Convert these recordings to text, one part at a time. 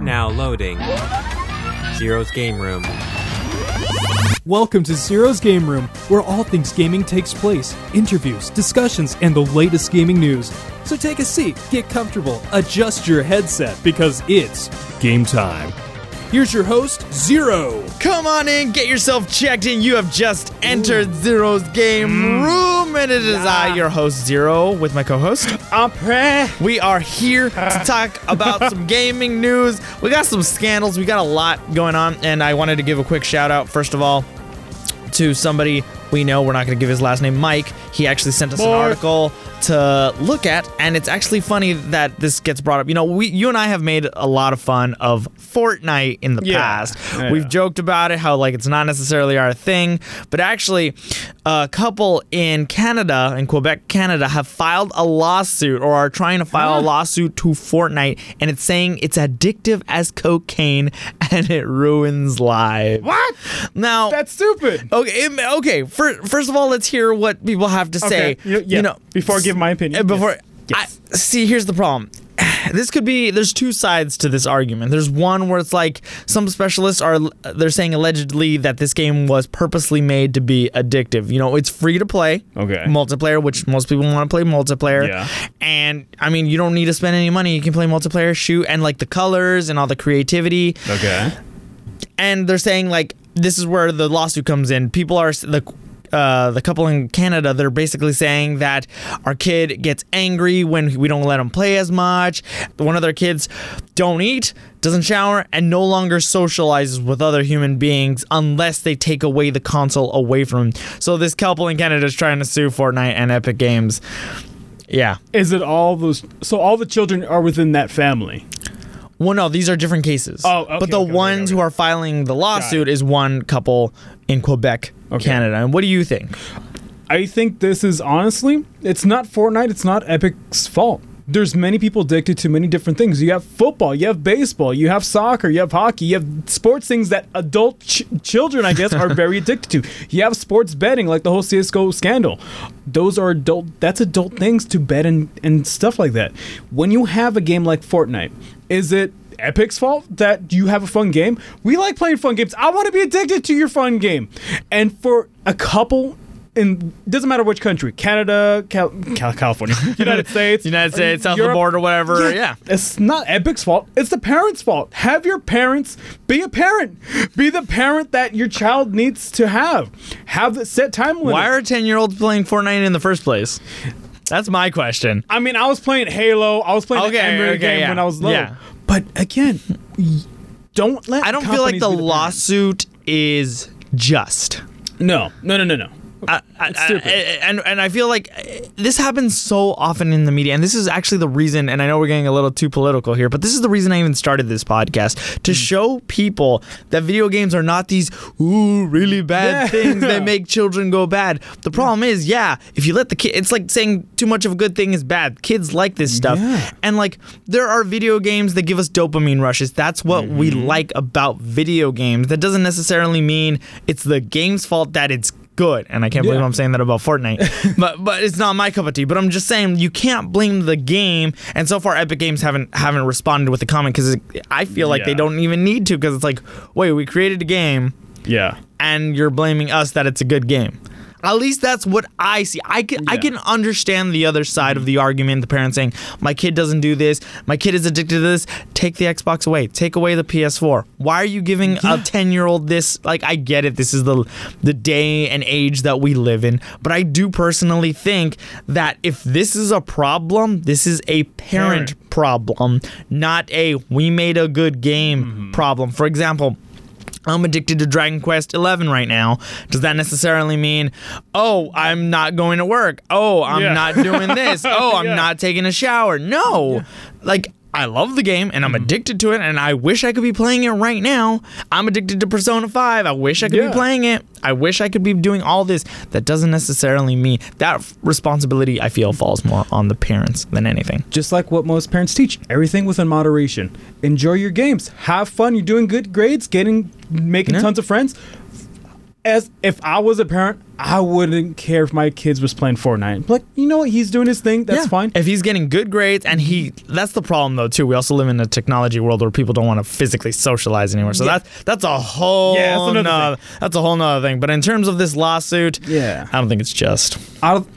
Now loading. Zero's Game Room. Welcome to Zero's Game Room, where all things gaming takes place interviews, discussions, and the latest gaming news. So take a seat, get comfortable, adjust your headset, because it's game time. Here's your host, Zero. Come on in, get yourself checked in. You have just entered Zero's game Mm. room, and it is I, your host Zero, with my co-host. Après. We are here to talk about some gaming news. We got some scandals. We got a lot going on, and I wanted to give a quick shout out first of all to somebody we know. We're not going to give his last name, Mike. He actually sent us an article to look at, and it's actually funny that this gets brought up. You know, we, you and I have made a lot of fun of Fortnite in the Yeah. past. Yeah. We've joked about it, how like it's not necessarily our thing, but actually, a couple in Canada, in Quebec, Canada, have filed a lawsuit or are trying to file a lawsuit to Fortnite, and it's saying it's addictive as cocaine and it ruins lives. What? Now, That's stupid. Okay, okay. First of all, let's hear what people have to say. Okay, you- yeah, know, before I give my opinion, uh, Before, yes. I, see, here's the problem. This could be. There's two sides to this argument. There's one where it's like some specialists are. They're saying allegedly that this game was purposely made to be addictive. You know, it's free to play. Okay. Multiplayer, which most people want to play multiplayer. Yeah. And I mean, you don't need to spend any money. You can play multiplayer, shoot, and like the colors and all the creativity Okay. and they're saying like this is where the lawsuit comes in. People are the uh, the couple in Canada, they're basically saying that our kid gets angry when we don't let him play as much. One of their kids don't eat, doesn't shower, and no longer socializes with other human beings unless they take away the console away from him. So this couple in Canada is trying to sue Fortnite and Epic Games. Yeah. Is it all those? So all the children are within that family. Well, no, these are different cases. Oh, okay, but the okay, ones okay. who are filing the lawsuit is one couple in Quebec, Okay. Canada. And what do you think? I think this is honestly, it's not Fortnite. It's not Epic's fault. There's many people addicted to many different things. You have football, you have baseball, you have soccer, you have hockey, you have sports things that adult ch- children, I guess, are very addicted to. You have sports betting, like the whole CS:GO scandal. Those are adult. That's adult things to bet and and stuff like that. When you have a game like Fortnite, is it Epic's fault that you have a fun game? We like playing fun games. I want to be addicted to your fun game. And for a couple in doesn't matter which country, Canada, Cal- Cal- California, United States, United uh, States, south of the border, whatever. Yeah. It's not Epic's fault. It's the parents' fault. Have your parents be a parent. Be the parent that your child needs to have. Have the set time limit. Why are 10 year olds playing Fortnite in the first place? That's my question. I mean, I was playing Halo. I was playing Okay, the Ember okay, game yeah. when I was little. Yeah. But again, don't let. I don't feel like the, lawsuit is just. No, no, no, no, no. I, I- I- and and I feel like uh, this happens so often in the media, and this is actually the reason. And I know we're getting a little too political here, but this is the reason I even started this podcast to Hmm. show people that video games are not these ooh really bad Yeah. things that make children go bad. The problem is, yeah, if you let the kid, it's like saying too much of a good thing is bad. Kids like this stuff, Yeah. and like there are video games that give us dopamine rushes. That's what we Mm-hmm. like about video games. That doesn't necessarily mean it's the game's fault that it's good. And I can't believe Yeah. I'm saying that about Fortnite. but but it's not my cup of tea. But I'm just saying you can't blame the game. And so far, Epic Games haven't haven't responded with a comment because I feel like they don't even need to because it's like, wait, we created a game Yeah. and you're blaming us that it's a good game. At least that's what I see. I can I can understand the other side of the argument. The parent saying, "My kid doesn't do this. My kid is addicted to this. Take the Xbox away. Take away the PS4. Why are you giving a ten year old this? Like, I get it. This is the the day and age that we live in. But I do personally think that if this is a problem, this is a parent Parent. problem, not a we made a good game mm-hmm. problem. For example. I'm addicted to Dragon Quest 11 right now. Does that necessarily mean, oh, I'm not going to work? Oh, I'm Yeah. not doing this. Oh, I'm Yeah. not taking a shower. No. Like, I love the game and Mm-hmm. I'm addicted to it and I wish I could be playing it right now. I'm addicted to Persona 5. I wish I could Yeah. be playing it. I wish I could be doing all this. That doesn't necessarily mean that responsibility I feel falls more on the parents than anything. Just like what most parents teach, everything within moderation. Enjoy your games. Have fun. You're doing good grades, getting making Yeah. tons of friends. As if I was a parent, I wouldn't care if my kids was playing Fortnite. Like, you know what? He's doing his thing. That's Yeah. fine. If he's getting good grades and he that's the problem though too. We also live in a technology world where people don't want to physically socialize anymore. So Yeah. that's that's a whole Yeah, that's another nother- that's a whole nother thing. But in terms of this lawsuit, Yeah. I don't think it's just. I don't,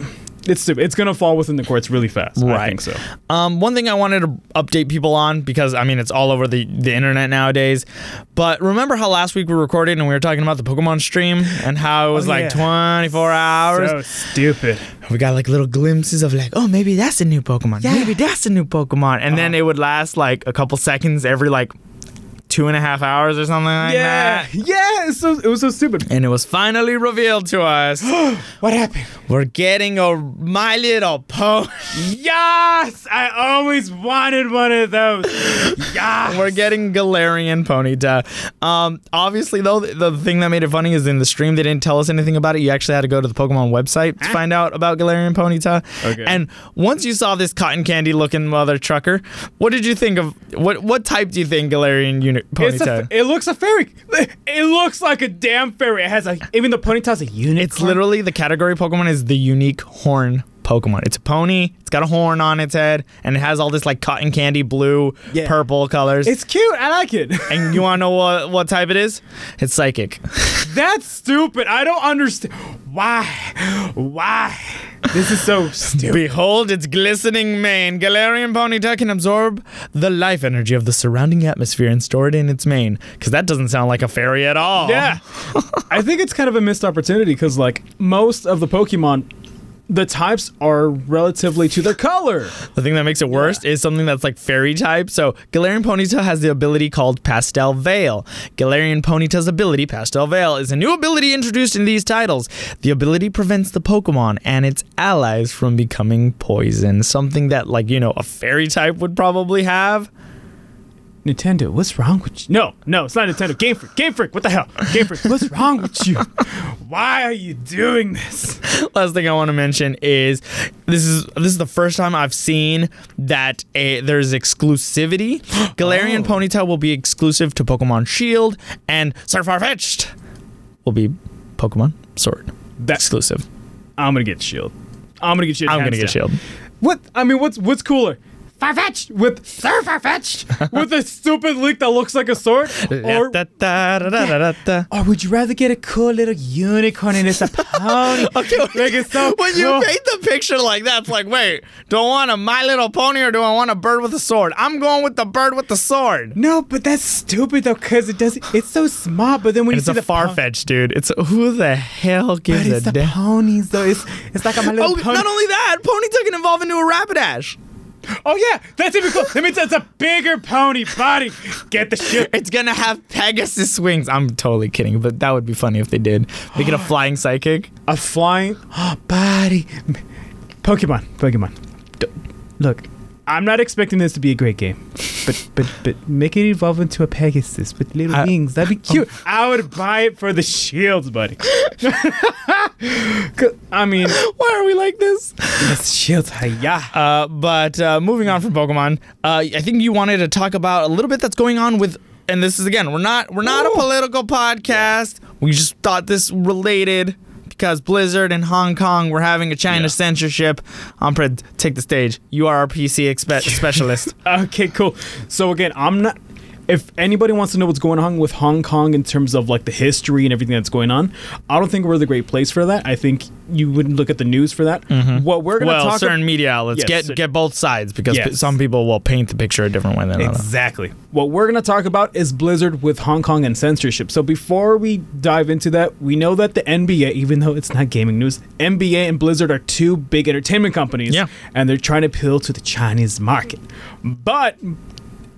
it's stupid. It's gonna fall within the courts really fast. I think so. Um, one thing I wanted to update people on because I mean it's all over the, the internet nowadays. But remember how last week we recorded and we were talking about the Pokemon stream and how it was Oh, like yeah. 24 hours. So stupid. we got like little glimpses of like, oh, maybe that's a new Pokemon. Yeah. Maybe that's a new Pokemon. And Uh-huh. then it would last like a couple seconds every like two and a half hours or something like yeah, that. yeah. It's so it was so stupid. And it was finally revealed to us. What happened? We're getting a My Little Pony. Yes, I always wanted one of those. Yes. We're getting Galarian Ponyta. Um, obviously, though, the, the thing that made it funny is in the stream they didn't tell us anything about it. You actually had to go to the Pokemon website to find out about Galarian Ponyta. Okay. And once you saw this cotton candy looking mother trucker, what did you think of what what type do you think Galarian unit It's Ponyta? a, it looks a fairy. It looks like a damn fairy. It has a even the ponytail's a unicorn. It's literally the category Pokemon is the unique horn Pokemon. It's a pony. It's got a horn on its head, and it has all this like cotton candy blue, Yeah. purple colors. It's cute. I like it. and you want to know what what type it is? It's psychic. That's stupid. I don't understand. Why? Why? This is so stupid. Behold its glistening mane. Galarian Ponyta can absorb the life energy of the surrounding atmosphere and store it in its mane. Because that doesn't sound like a fairy at all. Yeah. I think it's kind of a missed opportunity because, like, most of the Pokemon, the types are relatively to their color. The thing that makes it worse is something that's like fairy type. So Galarian Ponyta has the ability called Pastel Veil. Galarian Ponyta's ability, Pastel Veil, is a new ability introduced in these titles. The ability prevents the Pokemon and its allies from becoming poison. Something that, like, you know, a fairy type would probably have. Nintendo, what's wrong with you? No, no, it's not Nintendo. Game Freak, Game Freak, what the hell? Game Freak, what's wrong with you? Why are you doing this? last thing I want to mention is this is this is the first time I've seen that a there's exclusivity. Galarian Oh. Ponyta will be exclusive to Pokemon Shield, and Sir Farfetch'd will be Pokemon Sword That exclusive. I'm gonna get Shield. I'm gonna get Shield. I'm gonna get down. Shield. What? I mean, what's what's cooler? Farfetch'd with Sir Farfetch'd with a stupid leek that looks like a sword, or or would you rather get a cool little unicorn and it's a pony? Okay, like it's so when cool. you paint the picture like that, it's like, wait, do I want a My Little Pony or do I want a bird with a sword? I'm going with the bird with the sword. No, but that's stupid though, cause it doesn't. It's so smart, but then when And you it's see a the far pon- fetch, dude. It's who the hell but it's a the damn? ponies though. It's it's like I'm a little Oh, pony. not only that, Ponyta can evolve into a Rapidash. Oh yeah, that's even cool. That means it's a bigger pony body. Get the shit. It's gonna have Pegasus wings. I'm totally kidding, but that would be funny if they did. They get a flying psychic. A flying body. Pokemon. Pokemon. Look, I'm not expecting this to be a great game, but but but make it evolve into a Pegasus with little I- wings. That'd be cute. I would buy it for the shields, buddy. I mean, Why are we like this? it's shields. Yeah. Uh, but uh, moving on from Pokemon, uh, I think you wanted to talk about a little bit that's going on with. And this is again, we're not we're not a political podcast. We just thought this related because Blizzard and Hong Kong were having a China Yeah. censorship. Umpred, take the stage. You are our PC expe- specialist. Okay, cool. So again, I'm not. If anybody wants to know what's going on with Hong Kong in terms of like the history and everything that's going on, I don't think we're the great place for that. I think you would look at the news for that. Mm-hmm. What we're gonna well, talk certain ab- media outlets Yes, get get both sides because Yes. some people will paint the picture a different way than others. Exactly. What we're going to talk about is Blizzard with Hong Kong and censorship. So before we dive into that, we know that the NBA, even though it's not gaming news, NBA and Blizzard are two big entertainment companies. Yeah. And they're trying to appeal to the Chinese market. But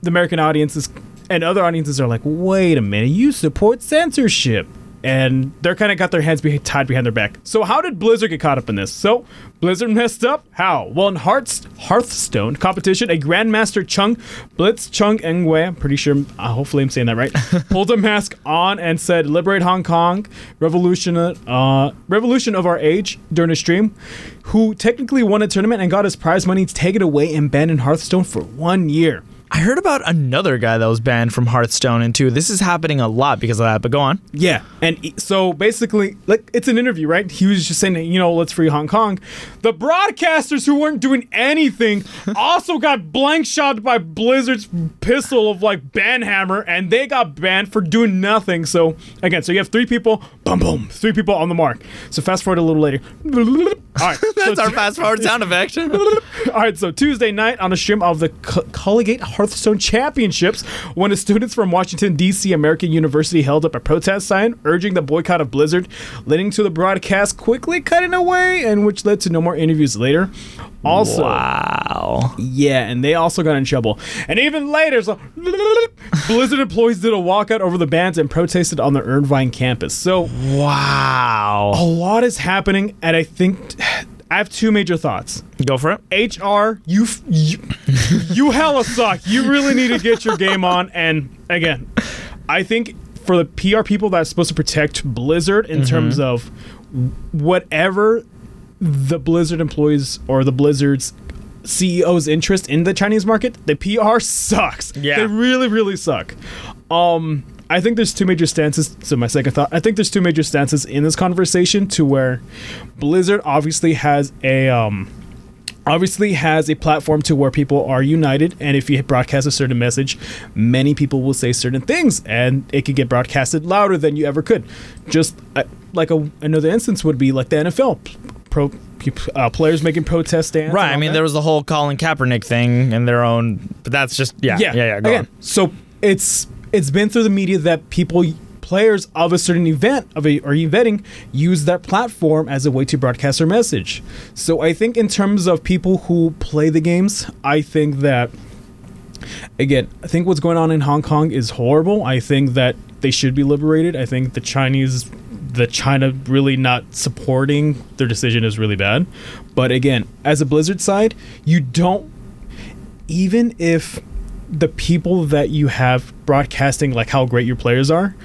the American audiences and other audiences are like, wait a minute, you support censorship. And they're kind of got their hands be- tied behind their back. So how did Blizzard get caught up in this? So Blizzard messed up. How? Well, in Hearts Hearthstone competition, a Grandmaster Chung Blitzchung Engwei, I'm pretty sure, uh, hopefully I'm saying that right, pulled a mask on and said, "Liberate Hong Kong, revolution, uh, revolution of our age" during a stream. Who technically won a tournament and got his prize money taken away and banned in Hearthstone for one year. I heard about another guy that was banned from Hearthstone, and too. This is happening a lot because of that. But go on. Yeah, and so basically, like it's an interview, right? He was just saying, you know, let's free Hong Kong. The broadcasters who weren't doing anything also got blank shot by Blizzard's pistol of like banhammer, and they got banned for doing nothing. So again, so you have three people, boom, boom, three people on the mark. So fast forward a little later. All right, That's so our fast forward sound effect. all right, so Tuesday night on a stream of the Collegiate Hearthstone Championships, when students from Washington, D.C. American University held up a protest sign urging the boycott of Blizzard, leading to the broadcast quickly cutting away, and which led to no more interviews later. Also, wow. yeah, and they also got in trouble. And even later, so Blizzard employees did a walkout over the bans and protested on the Irvine campus. So Wow. a lot is happening, and I think I have two major thoughts. Go for it. HR, you, f- you you hella suck. You really need to get your game on. And again, I think for the PR people that's supposed to protect Blizzard in terms of whatever the Blizzard employees or the Blizzard's CEO's interest in the Chinese market, the PR sucks. Yeah. They really, really suck. Um, I think there's two major stances. So my second thought, I think there's two major stances in this conversation to where Blizzard obviously has a um, obviously has a platform to where people are united and if you broadcast a certain message many people will say certain things and it could get broadcasted louder than you ever could just uh, like a, another instance would be like the nfl pro uh, players making protest stands Right. I mean, that. there was the whole Colin Kaepernick thing and their own, but that's just yeah, yeah, yeah. Go Again, on. so it's it's been through the media that people players of a certain event of a or eventing use that platform as a way to broadcast their message. So I think in terms of people who play the games, I think that again, I think what's going on in Hong Kong is horrible. I think that they should be liberated. I think the Chinese the China really not supporting their decision is really bad. But again, as a Blizzard side, you don't even if the people that you have broadcasting like how great your players are,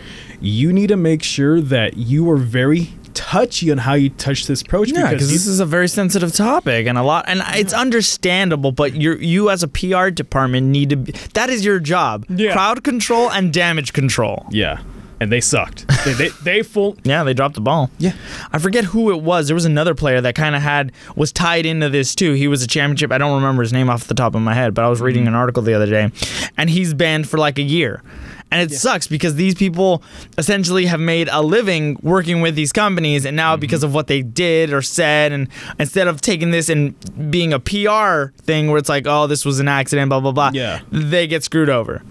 you need to make sure that you are very touchy on how you touch this approach Yeah, because this is a very sensitive topic and a lot, and it's understandable. But you, you as a PR department need to. Be, that is your job. Yeah. Crowd control and damage control. yeah, and they sucked. they, they they full Yeah, they dropped the ball. Yeah. I forget who it was. There was another player that kind of had was tied into this too. He was a championship. I don't remember his name off the top of my head, but I was reading mm-hmm. an article the other day, and he's banned for like a year. And it sucks because these people essentially have made a living working with these companies, and now mm-hmm. because of what they did or said, and instead of taking this and being a PR thing where it's like, oh, this was an accident, blah blah blah, Yeah. they get screwed over.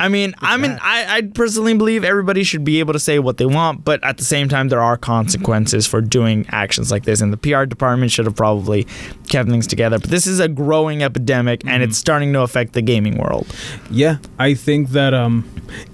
I mean, I mean, I, I personally believe everybody should be able to say what they want, but at the same time, there are consequences for doing actions like this, and the PR department should have probably kept things together. But this is a growing epidemic, and it's starting to affect the gaming world. Yeah, I think that um,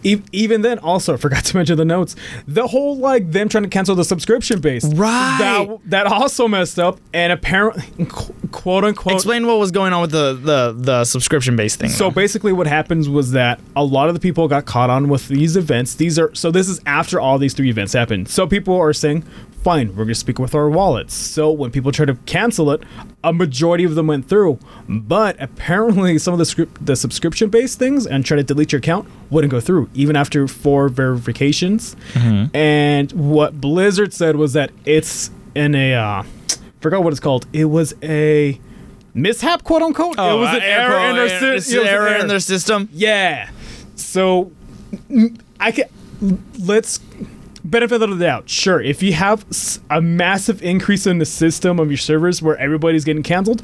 e- even then, also I forgot to mention the notes. The whole like them trying to cancel the subscription base, Right. That that also messed up, and apparently, quote unquote. Explain what was going on with the the, the subscription base thing. So though. basically, what happens was that a lot of the people got caught on with these events. These are so this is after all these three events happened. So people are saying, "Fine, we're going to speak with our wallets." So when people try to cancel it, a majority of them went through, but apparently some of the script, the subscription based things and try to delete your account wouldn't go through even after four verifications. And what Blizzard said was that it's in a uh, forgot what it's called. It was a mishap, quote unquote. it was an error in their sy- It's it was an error error. in their system. Yeah. So I can let's benefit of the doubt. Sure, if you have a massive increase in the system of your servers where everybody's getting canceled,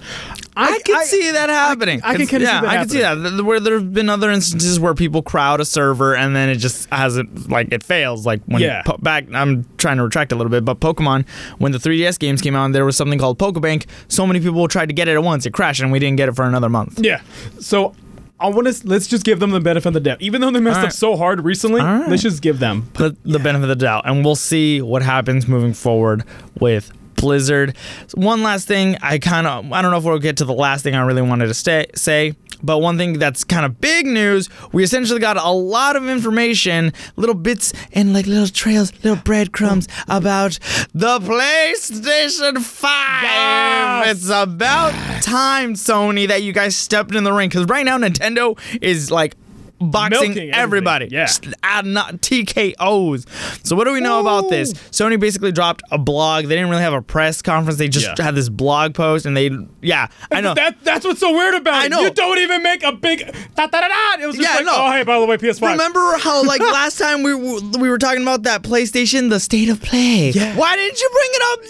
I, can see that happening. I can It's- kinda see yeah, that I can see that. Th- Where there have been other instances where people crowd a server and then it just hasn't like it fails. Like when Yeah. po- back, I'm trying to retract a little bit, but Pokemon when the 3DS games came out, there was something called Pokebank. So many people tried to get it at once, it crashed, and we didn't get it for another month. Yeah. So I want to let's just give them the benefit of the doubt. Even though they messed All up so hard recently, right. let's just give them. the, the benefit of the doubt, and we'll see what happens moving forward with Blizzard. One last thing, I kind of I don't know if we'll get to the last thing I really wanted to stay, say, But one thing that's kind of big news, we essentially got a lot of information, little bits and like little trails, little breadcrumbs about the PlayStation 5. Yes. It's about time, Sony, that you guys stepped in the ring. Because right now, Nintendo is like boxing everybody. yeah. Not TKOs. So what do we know about this? Sony basically dropped a blog. They didn't really have a press conference. They just Yeah. had this blog post and they yeah, I know. That that's what's so weird about it. I know. You don't even make a big da da da da. It was just Yeah, like, no. oh hey, by the way, PS5. Remember how like last time we were- we were talking about that PlayStation, the state of play? Yeah. Why didn't you bring it up then?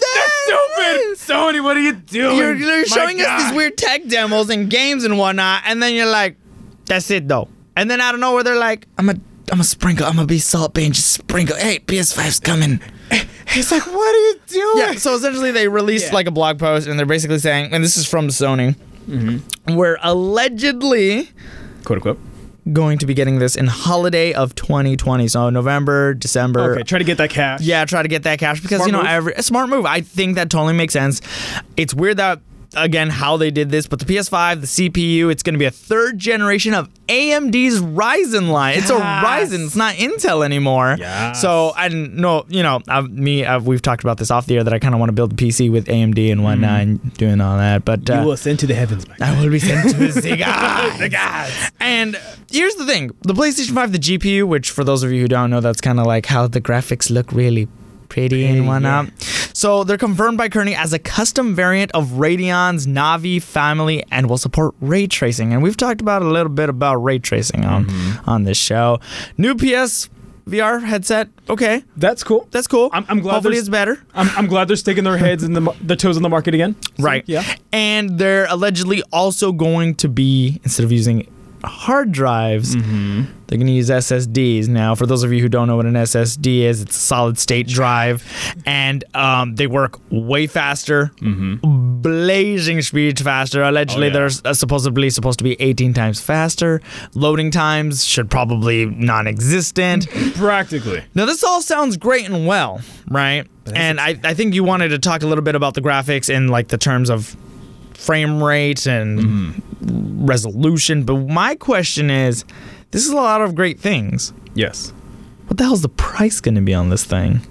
That's stupid. Sony, what are you doing? You're, you're showing us these weird tech demos and games and whatnot, and then you're like, "That's it, though." And then out of nowhere, they're like, "I'm a, I'm a sprinkle. I'm gonna be Salt Bae and just sprinkle. Hey, PS5's coming." It's like, what are you doing? Yeah. So essentially, they released Yeah. like a blog post, and they're basically saying, and this is from Sony, Mm-hmm. we're allegedly Quote unquote. going to be getting this in holiday of 2020, so November, December. Okay, try to get that cash. Yeah, try to get that cash because Smart you know move. every a smart move. I think that totally makes sense. It's weird that again how they did this, but the PS5, the CPU, it's going to be a third generation of AMD's Ryzen line. It's a Yes. Ryzen, it's not Intel anymore. Yes. So I know, you know, I've, me, I've, we've talked about this off the air that I kind of want to build a PC with AMD and whatnot and doing all that, but You uh, will send to the heavens. My I will be sent to the gods. the gods. And here's the thing: the PlayStation 5, the GPU, which for those of you who don't know, that's kind of like how the graphics look really pretty and whatnot. So they're confirmed by Cerny as a custom variant of Radeon's Navi family and will support ray tracing. And we've talked about a little bit about ray tracing on Mm-hmm. on this show. New PS VR headset. Okay, That's cool. that's cool. I'm- I'm glad Hopefully, it's better. I'm, I'm glad they're sticking their heads in the their toes in the market again. So, Right. Yeah. And they're allegedly also going to be, instead of using hard drives, Mm-hmm. they're going to use SSDs. Now, for those of you who don't know what an SSD is, it's a solid state drive, and um, they work way faster, blazing speeds faster. Allegedly, Mm-hmm. Oh, yeah. they're uh, supposedly supposed to be 18 times faster. Loading times should probably non-existent. Practically. Now, this all sounds great and well, right? And I, I think you wanted to talk a little bit about the graphics in like the terms of frame rate and resolution. But my question is this is a lot of great things. Yes. What the hell's the price going to be on this thing?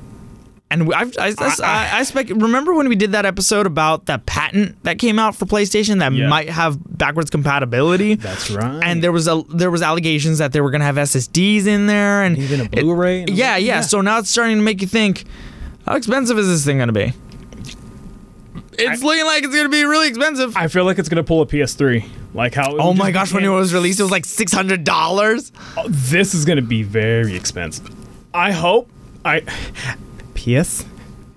And I've, I, I, I, I spec. Remember when we did that episode about that patent that came out for PlayStation that Yeah. might have backwards compatibility? That's right. And there was a there was allegations that they were gonna have SSDs in there and even a it- Blu-ray. and- yeah, yeah, So now it's starting to make you think, how expensive is this thing gonna be? It's looking like it's gonna be really expensive. I feel like it's gonna pull a PS3. Like how. oh would my just gosh, when it was released, it was like six hundred dollars. Oh, this is gonna be very expensive. I hope I PS,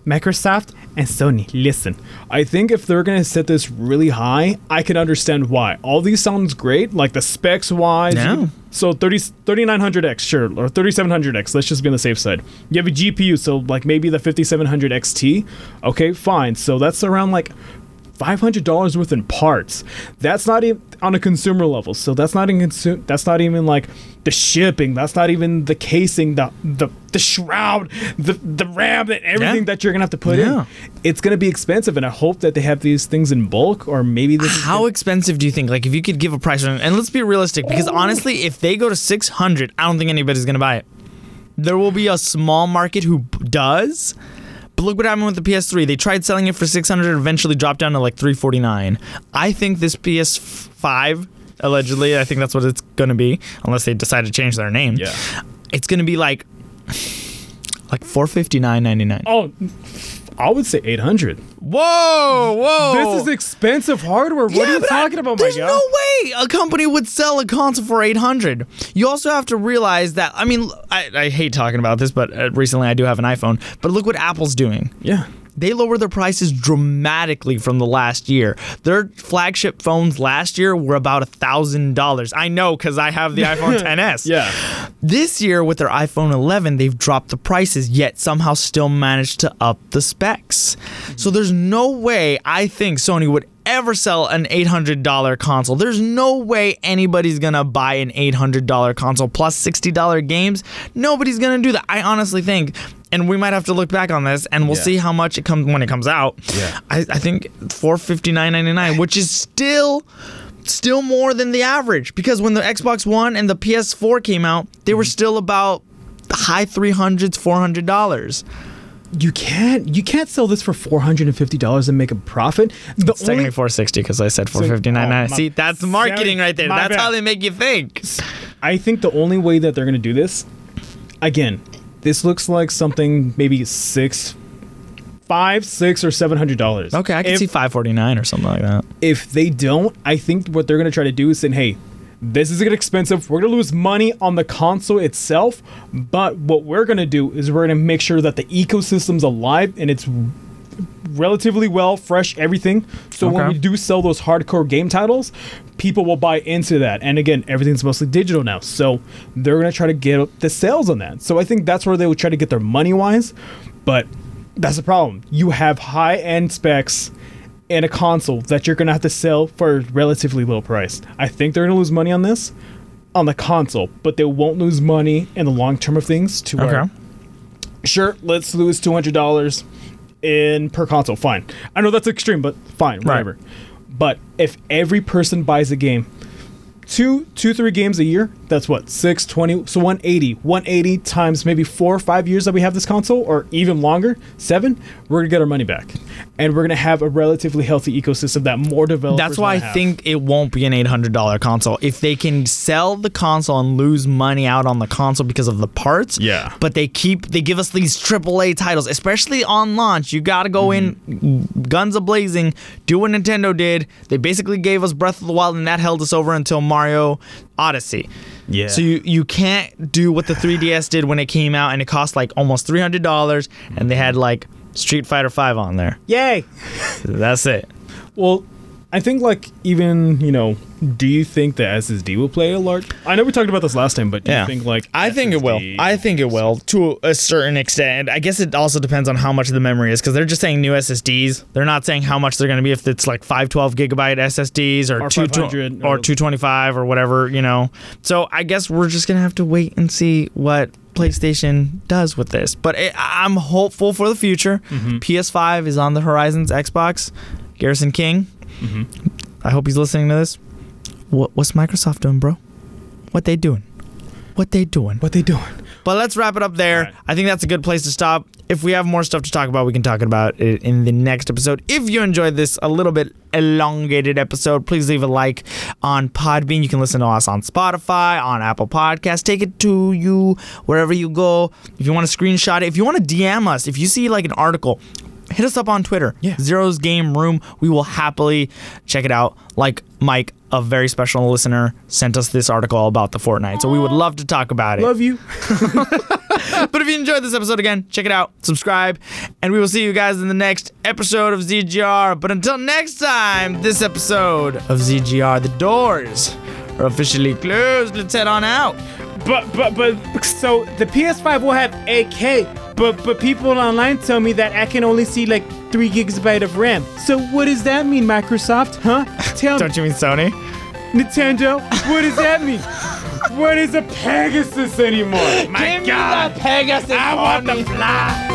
Microsoft, and Sony. Listen, I think if they're gonna set this really high, I can understand why. All these sounds great, like the specs wise. Yeah. So 30, 3900X, sure, or 3700X. Let's just be on the safe side. You have a GPU, so like maybe the 5700 XT. Okay, fine. So that's around like $500 worth in parts. That's not even on a consumer level. So that's not in consu- that's not even like the shipping. That's not even the casing, the the, the shroud, the the RAM and everything Yeah. that you're going to have to put Yeah. in. It's going to be expensive and I hope that they have these things in bulk or maybe this is How expensive do you think? Like, if you could give a price, on and let's be realistic, because honestly, if they go to six hundred, I don't think anybody's gonna buy it. There will be a small market who does. But look what happened with the PS3. They tried selling it for 600, eventually dropped down to like 349. I think this PS5, allegedly, I think that's what it's going to be, unless they decide to change their name. Yeah. It's going to be like like 459.99. Oh, I would say 800. Whoa, whoa. This is expensive hardware. What Yeah, are you but I- talking about, my There's guy? no way a company would sell a console for 800. You also have to realize that. I mean, I, I hate talking about this, but uh, recently I do have an iPhone. But look what Apple's doing. Yeah. They lowered their prices dramatically from the last year. Their flagship phones last year were about a thousand dollars. I know because I have the iPhone 10s. Yeah. This year, with their iPhone 11, they've dropped the prices, yet somehow still managed to up the specs. So there's no way I think Sony would ever sell an $800 console. There's no way anybody's gonna buy an $800 console plus $60 games. Nobody's gonna do that. I honestly think. And we might have to look back on this, and we'll Yeah. see how much it comes when it comes out. Yeah. I, I think four fifty nine ninety nine, which is still still more than the average because when the Xbox One and the PS4 came out, they were mm-hmm. still about high 300s, $400. You can't you can't sell this for four hundred and fifty dollars and make a profit. The It's technically 460 because I said 459. oh, my- See, that's marketing right there. That's bad. how they make you think. I think the only way that they're gonna do this, again, this looks like something maybe six, five, six, or seven hundred dollars. Okay, I can if, see 549 or something like that. If they don't, I think what they're gonna try to do is say, hey. This is gonna expensive. We're gonna lose money on the console itself, but what we're gonna do is we're gonna make sure that the ecosystem's alive and it's relatively well, fresh, everything. So when we do sell those hardcore game titles, people will buy into that. And again, everything's mostly digital now. So they're going to try to get up the sales on that. So I think that's where they will try to get their money wise. But that's the problem. You have high end specs in a console that you're going to have to sell for a relatively low price. I think they're going to lose money on this on the console, but they won't lose money in the long term of things to where sure, let's lose two hundred dollars in per console. Fine. I know that's extreme, but fine, whatever. But if every person buys a game, two, two, three games a year, that's what six twenty. So 180, 180 times maybe four or five years that we have this console, or even longer, seven. We're gonna get our money back, and we're gonna have a relatively healthy ecosystem that more developers. That's why I have. think it won't be an $800 console. If they can sell the console and lose money out on the console because of the parts, Yeah. But they keep they give us these AAA titles, especially on launch. You got to go in mm-hmm. guns a blazing, do what Nintendo did. They basically gave us Breath of the Wild, and that held us over until Mario Odyssey. Yeah. So you you can't do what the 3DS did when it came out, and it cost like almost three hundred dollars, and they had like Street Fighter Five on there. Yay. That's it. Well, I think like even you know, do you think the SSD will play a large? I know we talked about this last time, but do Yeah. you think like I think it will. I think it will to a certain extent. I guess it also depends on how much the memory is because they're just saying new SSDs. They're not saying how much they're going to be if it's like 512 gigabyte SSDs or, Or two 500 or or- 225 or whatever, you know. So I guess we're just going to have to wait and see what PlayStation does with this. But it, I'm hopeful for the future. Mm-hmm. PS5 is on the horizons. Xbox, Garrison King. Mm-hmm. I hope he's listening to this. What, what's Microsoft doing, bro? What they doing? What they doing? What they doing? But let's wrap it up there. Alright. I think that's a good place to stop. If we have more stuff to talk about, we can talk about it in the next episode. If you enjoyed this a little bit elongated episode, please leave a like on Podbean. You can listen to us on Spotify, on Apple Podcasts. Take it to you wherever you go. If you want to screenshot it, if you want to DM us, if you see like an article, hit us up on Twitter. Yeah. Zero's Game Room. We will happily check it out. Like Mike, a very special listener, sent us this article about the Fortnite. So we would love to talk about it. Love you. But if you enjoyed this episode again, check it out, subscribe, and we will see you guys in the next episode of ZGR. But until next time, this episode of ZGR, the doors are officially closed. Let's head on out. But but but so the PS5 will have 8K, but but people online tell me that I can only see like three gigabyte of RAM. So what does that mean, Microsoft? Huh? Tell Don't you mean Sony? Nintendo. What does that mean? What is a Pegasus anymore? My God, Pegasus. I want the fly.